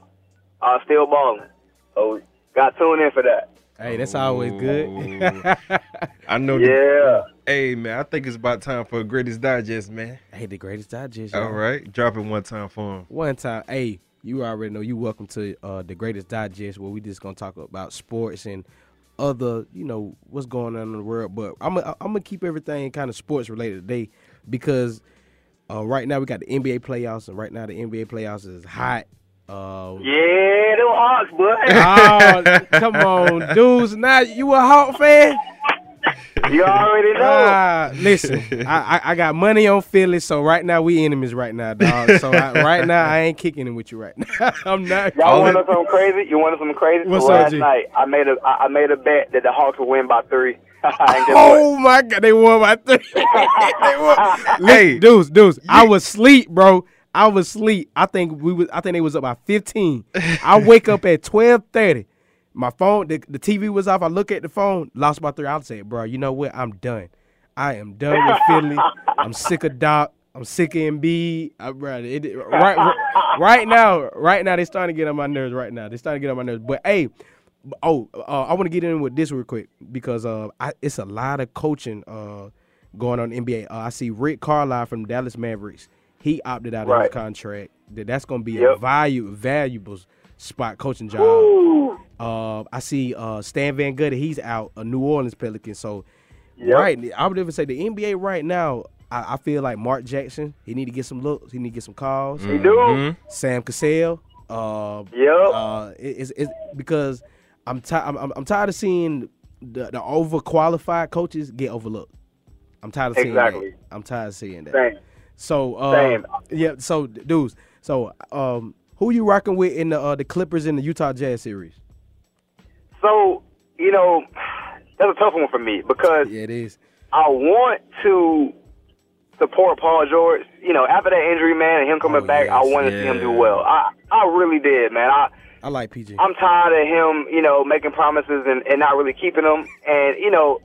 are still balling. So got tuned in for that.
Hey, that's always good. [laughs]
I know.
Yeah.
hey, man, I think it's about time for the Greatest Digest, man.
Hey, the Greatest Digest.
All
y'all.
right, drop it one time for him.
One time, hey, you already know you welcome to uh, the Greatest Digest, where we just gonna talk about sports and other, you know, what's going on in the world. But I'm gonna I'm gonna keep everything kind of sports related today because uh, right now we got the NBA playoffs, and right now the NBA playoffs is hot. Uh,
Yeah, them Hawks, boy. [laughs]
oh, come on, dudes! Now you a Hawk fan?
You already [laughs] know.
Ah, listen, I, I I got money on Philly, so right now we enemies right now, dog. So I, right now I ain't kicking it with you right now. [laughs] I'm not.
Y'all want to know something crazy? You want to know something crazy?
What's
so
up,
last
G?
night I made a I I made a bet that the Hawks would win by three. and guess what?
Oh my god, they won by three. [laughs] they won. Hey, dudes, dudes, I was sleep, bro. I was sleep. I think we was. I think they was up by fifteen. I wake up at twelve thirty. My phone, the, the TV was off. I look at the phone, lost by three. I said, bro, you know what? I'm done. I am done with Philly. I'm sick of Doc. I'm sick of Embiid. I, bro, it, it- right, right, right now, right now, they starting to get on my nerves. Right now, they starting to get on my nerves. But hey, oh, uh, I want to get in with this real quick because uh, I, it's a lot of coaching uh, going on in NBA. Uh, I see Rick Carlisle from Dallas Mavericks. He opted out of
Right.
his contract. That that's going to be a value valuable spot coaching job. Uh, I see uh, Stan Van Gundy. He's out. A New Orleans Pelican. So
Yep.
right, I would even say the NBA right now. I, I feel like Mark Jackson. He need to get some looks. He need to get some calls.
He do. Mhm.
Sam Cassell. Uh,
Yep.
Uh, it- it's, it's because I'm, ti- I'm I'm I'm tired of seeing the, the overqualified coaches get overlooked. I'm tired of seeing
Exactly.
that. I'm tired of seeing that.
Same.
So uh,
Same.
yeah. So dudes. So um, who you rocking with in the uh, the Clippers in the Utah Jazz series?
So, you know, that's a tough one for me because
Yeah, it is.
I want to support Paul George. You know, after that injury, man, and him coming
Oh,
back, I wanted to see him do well. I I really did, man. I
I like PG.
I'm tired of him, you know, making promises and, and not really keeping them. And you know,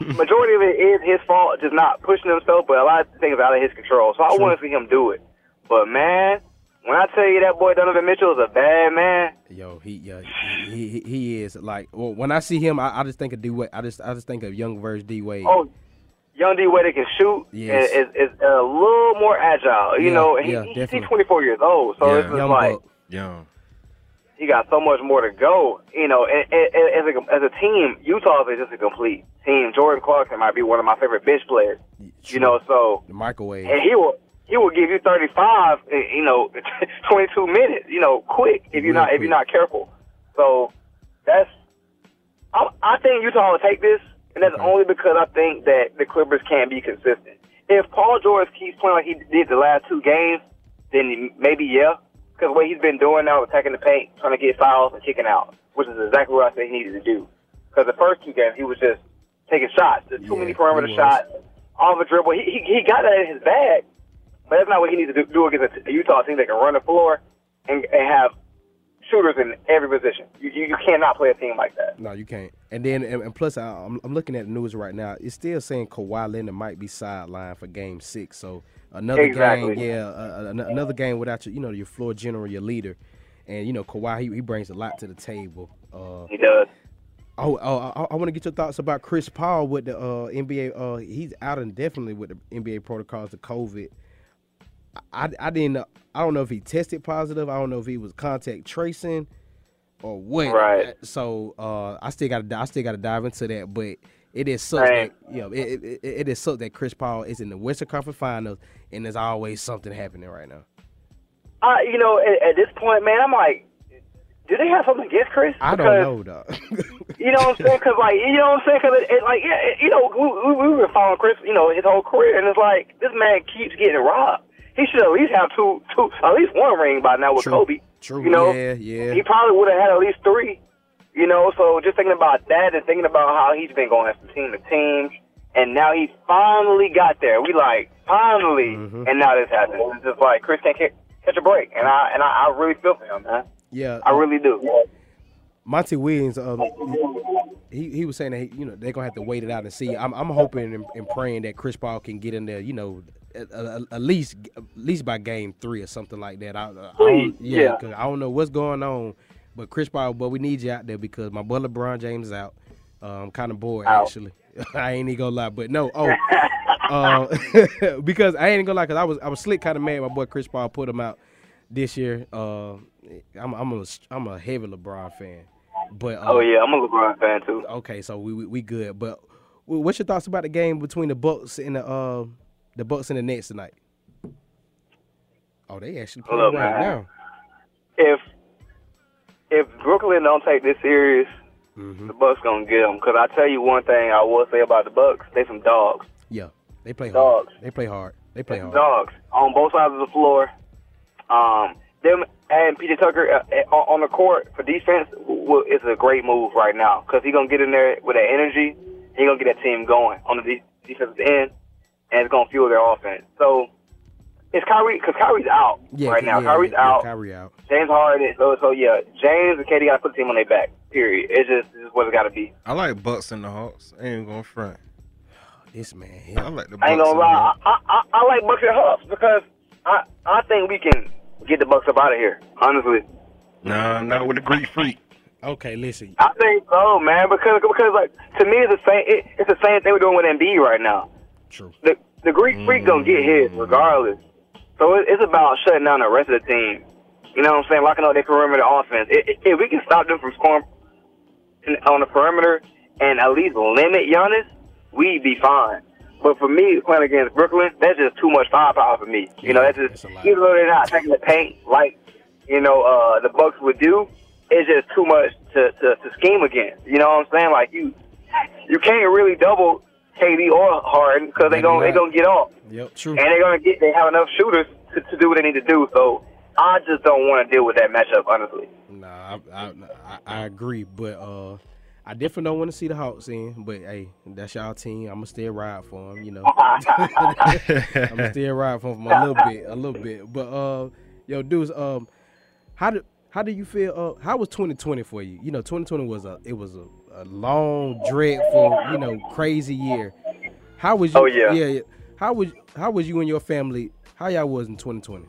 majority of it is his fault, just not pushing himself. But a lot of things out of his control. So I want to see him do it. But man, when I tell you that boy Donovan Mitchell is a bad man,
Yo, he yeah, he, he he is like well, when I see him, I, I just think of D Wade. I just I just think of young version D Wade.
oh, young D Wade can shoot
Yes.
is, is, is a little more agile. You
Yeah,
know, and he,
yeah,
he- he's 24 years old, so it's just
young
like.
buck.
Young.
he got so much more to go. You know, and, and, and as a as a team, Utah is just a complete team. Jordan Clarkson might be one of my favorite bench players. You know, so
The microwave.
and he will he will give you 35, eh, you know, [laughs] 22 minutes, you know, quick if you're not if you're not careful. So that's I, I think Utah will take this, and that's only because I think that the Clippers can't be consistent. If Paul George keeps playing like he did the last two games, then maybe yeah. Because what he's been doing now, attacking the paint, trying to get fouls and kicking out, which is exactly what I said he needed to do. Because the first two games, he was just taking shots, just too many perimeter shots, off a dribble. He, he he got that in his bag, but that's not what he needs to do, do against a, Utah team that can run the floor and, and have shooters in every position. You, you you cannot play a team like that.
No, you can't. And then and, and plus, I, I'm, I'm looking at the news right now. It's still saying Kawhi Leonard might be sidelined for Game Six. So another
Exactly.
game, yeah, uh, an- another game without your, you know, your floor general, your leader, and you know Kawhi, he, he brings a lot to the table. Uh,
He does.
Oh, oh I, I want to get your thoughts about Chris Paul with the uh, NBA. Uh, he's out indefinitely with the NBA protocols of COVID. I, I didn't. know- I don't know if he tested positive. I don't know if he was contact tracing or what.
Right.
So uh, I still got to. I still got to dive into that. But it is
Right.
that you know it, it, it, is sucks that Chris Paul is in the Western Conference Finals and there's always something happening right now.
I you know at, at this point, man, I'm like, do they have something against Chris?
I don't
Because-
know though. [laughs]
You know what I'm saying? Because like, you know what I'm saying? Because it, it, like, yeah, it, you know, we, we, we were following Chris, you know, his whole career, and it's like this man keeps getting robbed. He should at least have two, two, at least one ring by now with
True.
Kobe.
True.
You know,
Yeah, yeah.
he probably would have had at least three. You know, so just thinking about that and thinking about how he's been going from team to team, and now he finally got there. We like finally,
Mm-hmm.
and now this happens. It's just like Chris can't catch, a break, and I and I, I really feel for him, man.
yeah,
I really do.
Monty Williams, um, he he was saying that he, you know they're gonna have to wait it out and see. I'm I'm hoping and, and praying that Chris Paul can get in there, you know, at, at, at least at least by game three or something like that. I, I don't, yeah,
yeah.
I don't know what's going on, but Chris Paul, but we need you out there because my boy LeBron James is out. I'm kind of bored
Out.
actually. [laughs] I ain't even gonna lie, but no, oh, uh, [laughs] [laughs] because I ain't gonna lie, cause I was I was slick kind of mad. My boy Chris Paul put him out this year. Uh, I'm I'm a I'm a heavy LeBron fan, but uh,
Oh yeah, I'm a LeBron fan too.
Okay, so we we, we good. But what's your thoughts about the game between the Bucks and the uh the Bucks and the Nets tonight? Oh, they actually playing
Look,
right
man.
now.
if if Brooklyn don't take this serious,
Mm-hmm.
the Bucks gonna get them. Cause I tell you one thing I will say about the Bucks, they some dogs.
Yeah, they play
Dogs.
hard. They play hard. They play hard.
dogs on both sides of the floor. Um, them and PJ Tucker uh, uh, on the court for defense w- w- is a great move right now because he gonna get in there with that energy. He gonna get that team going on the de- defensive end, and it's gonna fuel their offense. So it's Kyrie because Kyrie's out
Yeah,
right now.
yeah,
Kyrie's
yeah,
out.
Kyrie out.
James Harden. So so yeah, James and KD got to put the team on their back. Period. It's just this is what it got to be.
I like Bucks and the Hawks. I ain't going front.
This man,
I like the Bucks.
I ain't gonna lie. I, I, I like Bucks and Hawks because I I think we can get the Bucks up out of here. Honestly,
Nah, not with the Greek freak.
Okay, listen.
I think so, man. Because because like to me, it's the same. It, it's the same thing we're doing with Embiid right now.
True.
The the Greek freak gonna get his regardless. So it, it's about shutting down the rest of the team. You know what I'm saying? Locking up their perimeter offense. I- i- If we can stop them from scoring on the perimeter and at least limit Giannis, we'd be fine. But for me, playing against Brooklyn, that's just too much firepower for me. You know, that's just even though they're not taking the paint like you know uh, the Bucks would do, it's just too much to, to to scheme against. You know what I'm saying? Like you, you can't really double KD or Harden because they gonna they gonna get off,
Yep, true.
and they're gonna get they have enough shooters to, to do what they need to do. So I just don't want to deal with that matchup, honestly.
Nah, I, I, I, agree, but uh, I definitely don't want to see the Hawks in. But hey, that's y'all team. I'm gonna still ride for them. You know, [laughs] I'm gonna still ride for them a little bit, a little bit. But uh, yo, dudes, um, how do how do you feel? Uh, how was 2020 for you? You know, 2020 was a it was a, a long, dreadful, you know, crazy year. How was you?
Oh, yeah.
yeah, yeah. How was how was you and your family? How y'all was in 2020?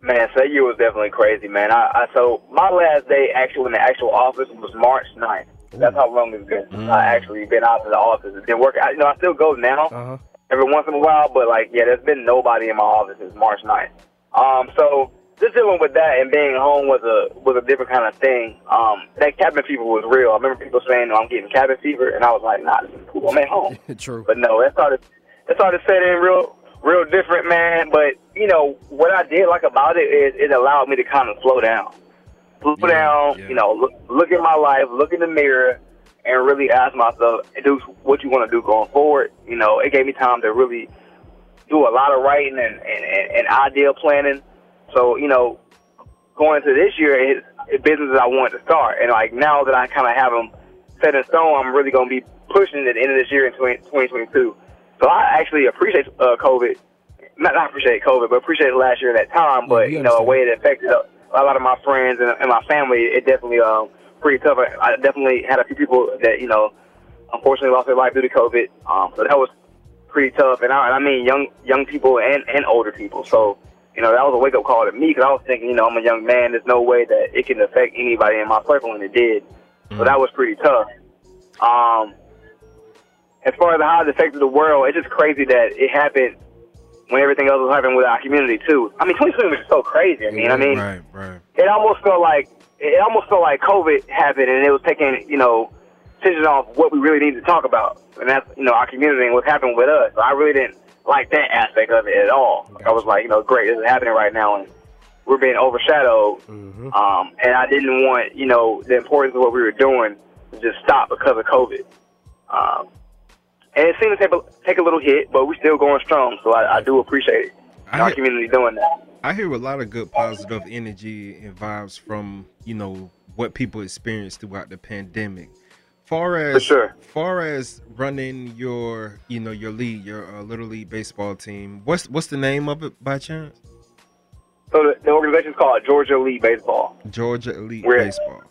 Man, so that year was definitely crazy, man. I, I so my last day actually in the actual office was March 9th. That's how long it's been. since I actually been out of the office. It's been working. I, you know, I still go now
Uh-huh.
every once in a while, but like, yeah, there's been nobody in my office since March 9th. Um, so just dealing with that and being home was a was a different kind of thing. Um, that cabin fever was real. I remember people saying, "No, I'm getting cabin fever," and I was like, "Nah, this is cool. I'm at home." [laughs]
True.
But no, that started that started setting real real different, man. But you know what I did like about it is it allowed me to kind of slow down, slow down. You know, look look at my life, look in the mirror, and really ask myself, do what you want to do going forward. You know, it gave me time to really do a lot of writing and and, and, and idea planning. So you know, going to this year, it's, it's business that I wanted to start, and like now that I kind of have them set in stone, I'm really going to be pushing at the end of this year in 20, 2022. So I actually appreciate uh, COVID. Not, not appreciate COVID, but appreciate last year at that time. But you know, a way it affected a, a lot of my friends and, and my family, it definitely um pretty tough. I, I definitely had a few people that you know, unfortunately lost their life due to COVID. Um, so that was pretty tough. And I, and I mean young young people and and older people. So you know, that was a wake up call to me because I was thinking, you know, I'm a young man. There's no way that it can affect anybody in my circle, and it did. So that was pretty tough. Um, as far as how it affected the world, it's just crazy that it happened when everything else was happening with our community too. I mean, 2020 was so crazy. I mean, I mean,
right, right.
it almost felt like it almost felt like COVID happened and it was taking you know attention off what we really need to talk about, and that's you know our community and what's happening with us. So I really didn't like that aspect of it at all. I was like, you know, great, this is happening right now, and we're being overshadowed. Um, and I didn't want you know the importance of what we were doing to just stop because of COVID. Um, and it seemed to take a, take a little hit, but we're still going strong. So I, I do appreciate it. our community doing that.
I hear a lot of good positive energy and vibes from you know what people experienced throughout the pandemic. Far as far as running your you know your league, your uh, little league baseball team. What's what's the name of it by chance?
So the, the organization's called Georgia Elite Baseball.
Georgia Elite
We're-
Baseball.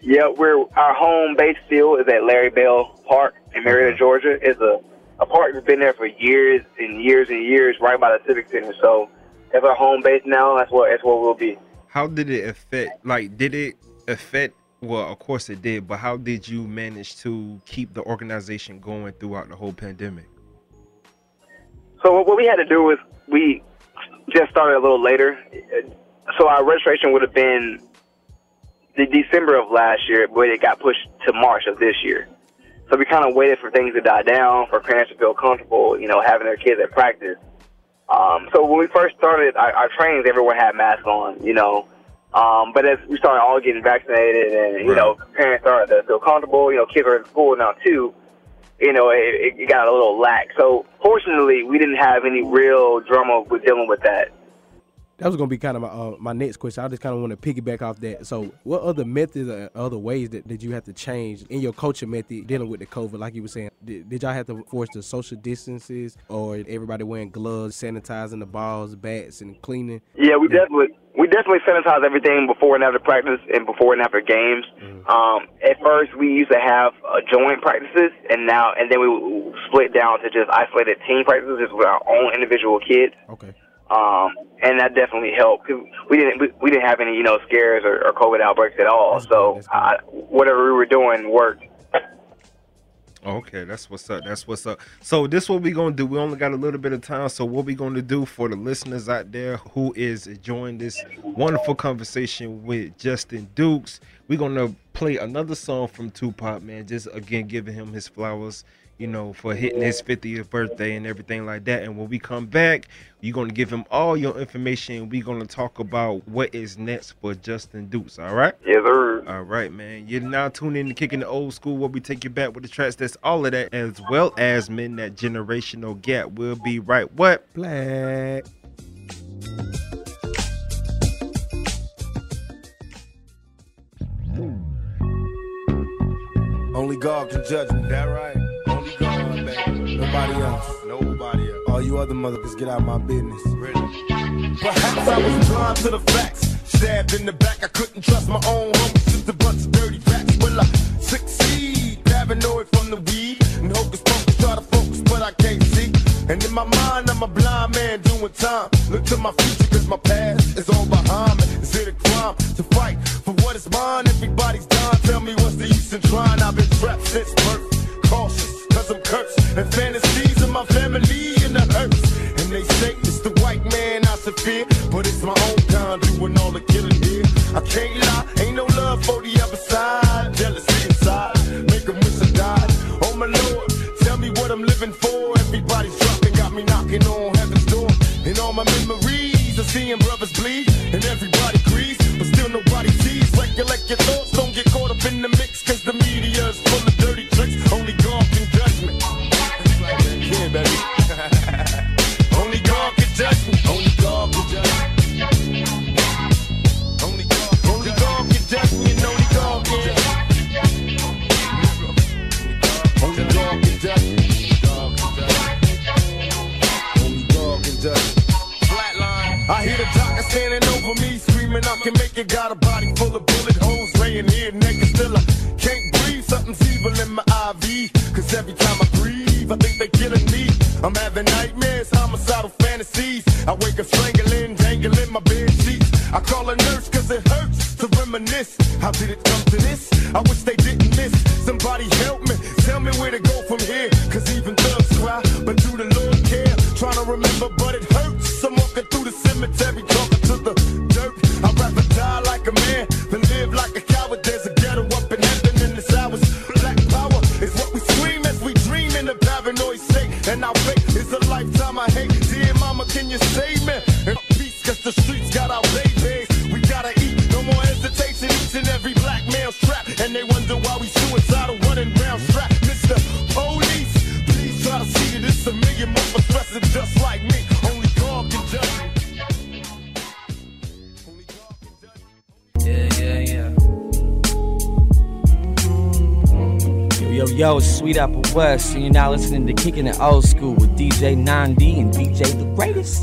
Yeah, we're our home base field is at Larry Bell Park in Marietta, Georgia. It's a a park that's been there for years and years and years, right by the Civic Center. So that's our home base now. That's what that's what we'll be.
How did it affect? Like, did it affect? Well, of course it did, but how did you manage to keep the organization going throughout the whole pandemic?
So what- we had to do was we just started a little later. So our registration would have been the December of last year, but it got pushed to March of this year. So we kind of waited for things to die down, for parents to feel comfortable, you know, having their kids at practice. Um, so when we first started our, our trainings, everyone had masks on, you know. Um, but as we started all getting vaccinated and, you know, parents started to feel comfortable, you know, kids are in school now too, you know, it, it got a little lax. So fortunately, we didn't have any real drama with dealing with that.
That was gonna be kind of my uh, my next question. I just kind of want to piggyback off that. So, what other methods or other ways that did you have to change in your coaching method dealing with the COVID? Like you were saying, did, did y'all have to force the social distances, or everybody wearing gloves, sanitizing the balls, bats, and cleaning?
Yeah, we definitely we definitely sanitize everything before and after practice and before and after games. Um, at first, we used to have uh, joint practices, and now and then we split down to just isolated team practices just with our own individual kids.
Okay.
Um, and that definitely helped. we didn't we, we didn't have any you know scares or, or COVID outbreaks at all. so I, whatever we were doing worked.
Okay, that's what's up. That's what's up. So this what we gonna do. We only got a little bit of time. So what we gonna do for the listeners out there who is enjoying this wonderful conversation with Justin Dukes, we gonna play another song from Tupac, man. Just again giving him his flowers you know, for hitting his 50th birthday and everything like that. And when we come back, you're going to give him all your information. We're going to talk about what is next for Justin Dukes. All right?
Yes, sir.
All right, man. You're now tuning in to Kicking the Old School where we take you back with the tracks. That's all of that, as well as men that generational gap. We'll be right what?
Black.
Only God can judge me. That right? Only God, baby. Nobody else. Nobody else. All you other motherfuckers get out my business. Really?
Perhaps I was blind to the facts. Stabbed in the back, I couldn't trust my own homies. Just a bunch of dirty facts. Will I succeed? Paranoid from the weed. And hocus pocus, try to focus, but I can't see. And in my mind, I'm a blind man doing time. Look to my future,
Apple West, and you're now listening to Kicking It Old School with DJ 9D and DJ The Greatest.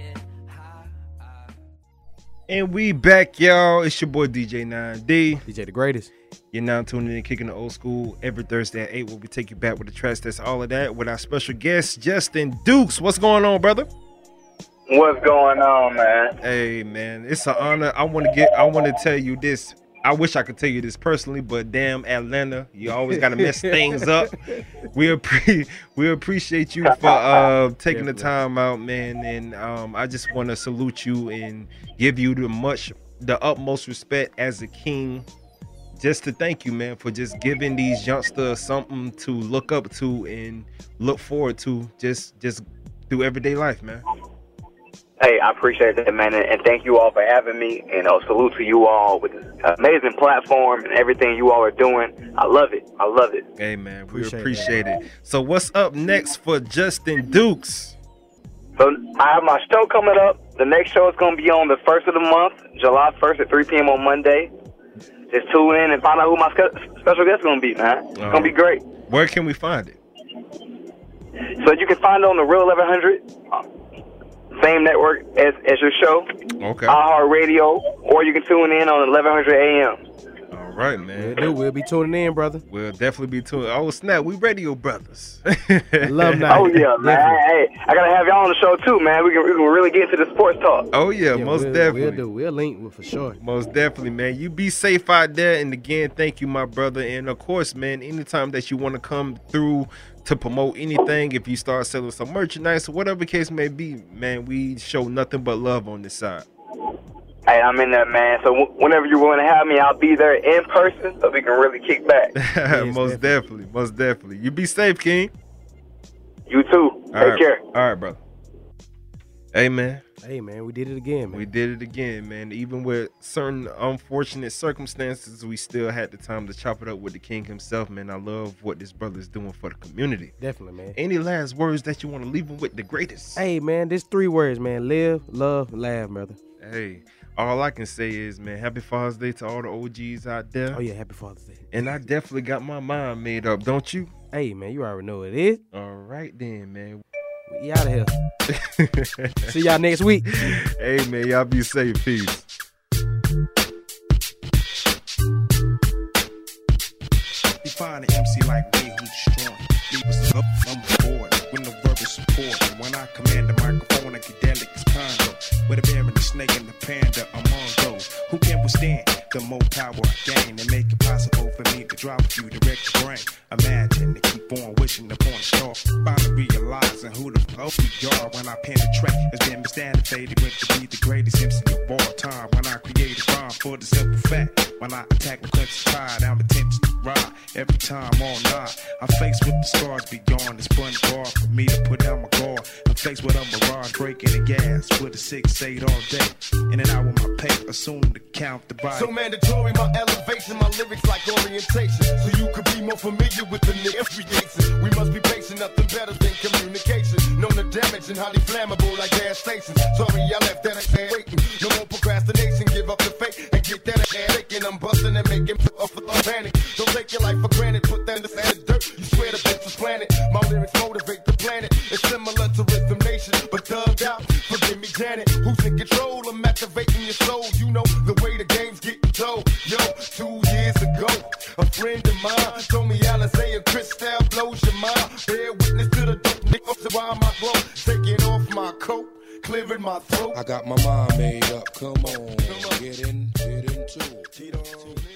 Uh, uh.
And we back, y'all. It's your boy DJ 9D.
DJ the greatest.
You're now tuning in kicking the old school every Thursday at 8 where we take you back with the tracks. That's all of that with our special guest, Justin Dukes. What's going on, brother?
What's going on, man?
Hey man, it's an honor. I want to get I want to tell you this. I wish I could tell you this personally, but damn Atlanta, you always got to mess [laughs] things up. We appre- we appreciate you for [laughs] uh, taking the time out, man, and um, I just want to salute you and give you the much the utmost respect as a king. Just to thank you, man, for just giving these youngsters something to look up to and look forward to, just just through everyday life, man.
Hey, I appreciate that, man, and, and thank you all for having me. And uh, salute to you all with this amazing platform and everything you all are doing. I love it. I love it.
Hey, man, we
Appreciate
appreciate, it. So, what's up next for Justin Dukes?
So I have my show coming up. The next show is going to be on the first of the month, July 1st at 3 p.m. on Monday. Just tune in and find out who my special guest is going to be, man. It's going to be great.
Where can we find it?
So you can find it on the Real 1100, same network as, as your show,
Okay.
iHeartRadio, or you can tune in on 1100 AM.
All right, man.
We'll do. We'll be tuning in, brother.
We'll definitely be tuning. Oh snap, we radio brothers. [laughs]
Alumni.
Oh yeah, man. Hey, I gotta have y'all on the show too, man. We can, we can really get into the sports talk.
Oh yeah, most
we'll,
definitely.
We'll do. We'll link with for sure.
Most definitely, man. You be safe out there. And again, thank you, my brother. And of course, man, anytime that you want to come through to promote anything, if you start selling some merchandise or whatever case may be, man, we show nothing but love on this side.
Hey, I'm in there, man. So w- whenever you're willing to have me, I'll be there in person so we can really kick back. [laughs]
most definitely. most definitely. You be safe, King.
You too. Take
All right.
care.
All right, brother. Hey, man.
Hey, man, we did it again, man.
We did it again, man. Even with certain unfortunate circumstances, we still had the time to chop it up with the king himself, man. I love what this brother's doing for the community.
Definitely, man.
Any last words that you want to leave him with? The greatest.
Hey, man, there's three words, man. Live, love, laugh, brother.
Hey, all I can say is, man, happy Father's Day to all the OGs out there.
Oh yeah, happy Father's Day.
And I definitely got my mind made up, don't you?
Hey, man, you already know what it is.
All right then, man.
We out of here. [laughs] See y'all next week.
Hey, man, y'all be safe. Peace.
Define an MC like me who's strong. Leave us up, I'm bored. With no verbal support. And when I command the microphone, I get delicate condo. With a bear and the snake and the panda among those who can withstand the more power I gain and make it possible for me to drive drop you direct your brain. Imagine to keep on wishing upon a star. Finally realizing who the fuck we are when I penetrate. It's been misstated with to be the greatest MC of all time. When I create a rhyme for the simple fact. When I attack my country's pride, I'm attempting to Every time night, I'm faced with the scars beyond. It's fun bar for me to put down my guard. I'm faced with a mirage breaking the gas with a six eight all day. In and out with my pay, assume to count the body.
So mandatory, my elevation, my lyrics like orientation. So you could be more familiar with the niggas creation. We must be patient, nothing better than communication. Known the damage and highly flammable like gas stations. Sorry, I left that ass waiting. No more procrastination, give up the fake and get that ass taken. I'm busting and making the panic. Don't take your life for granted, put that in the sand dirt. You swear the bitch was planted. My lyrics motivate the planet. It's similar to Rhythm Nation, but thugged out. Forgive me, Janet. Who's in control? I'm activating your soul. You know the way the game's getting told. Yo, two years ago, a friend of mine told me Alizé and Cristal blows your mind. Bear witness to the dope niggas. Why my glow? Taking off my coat, clearing my throat.
I got my mind made up. Come on, get in, get into it. Get on it, let it ride.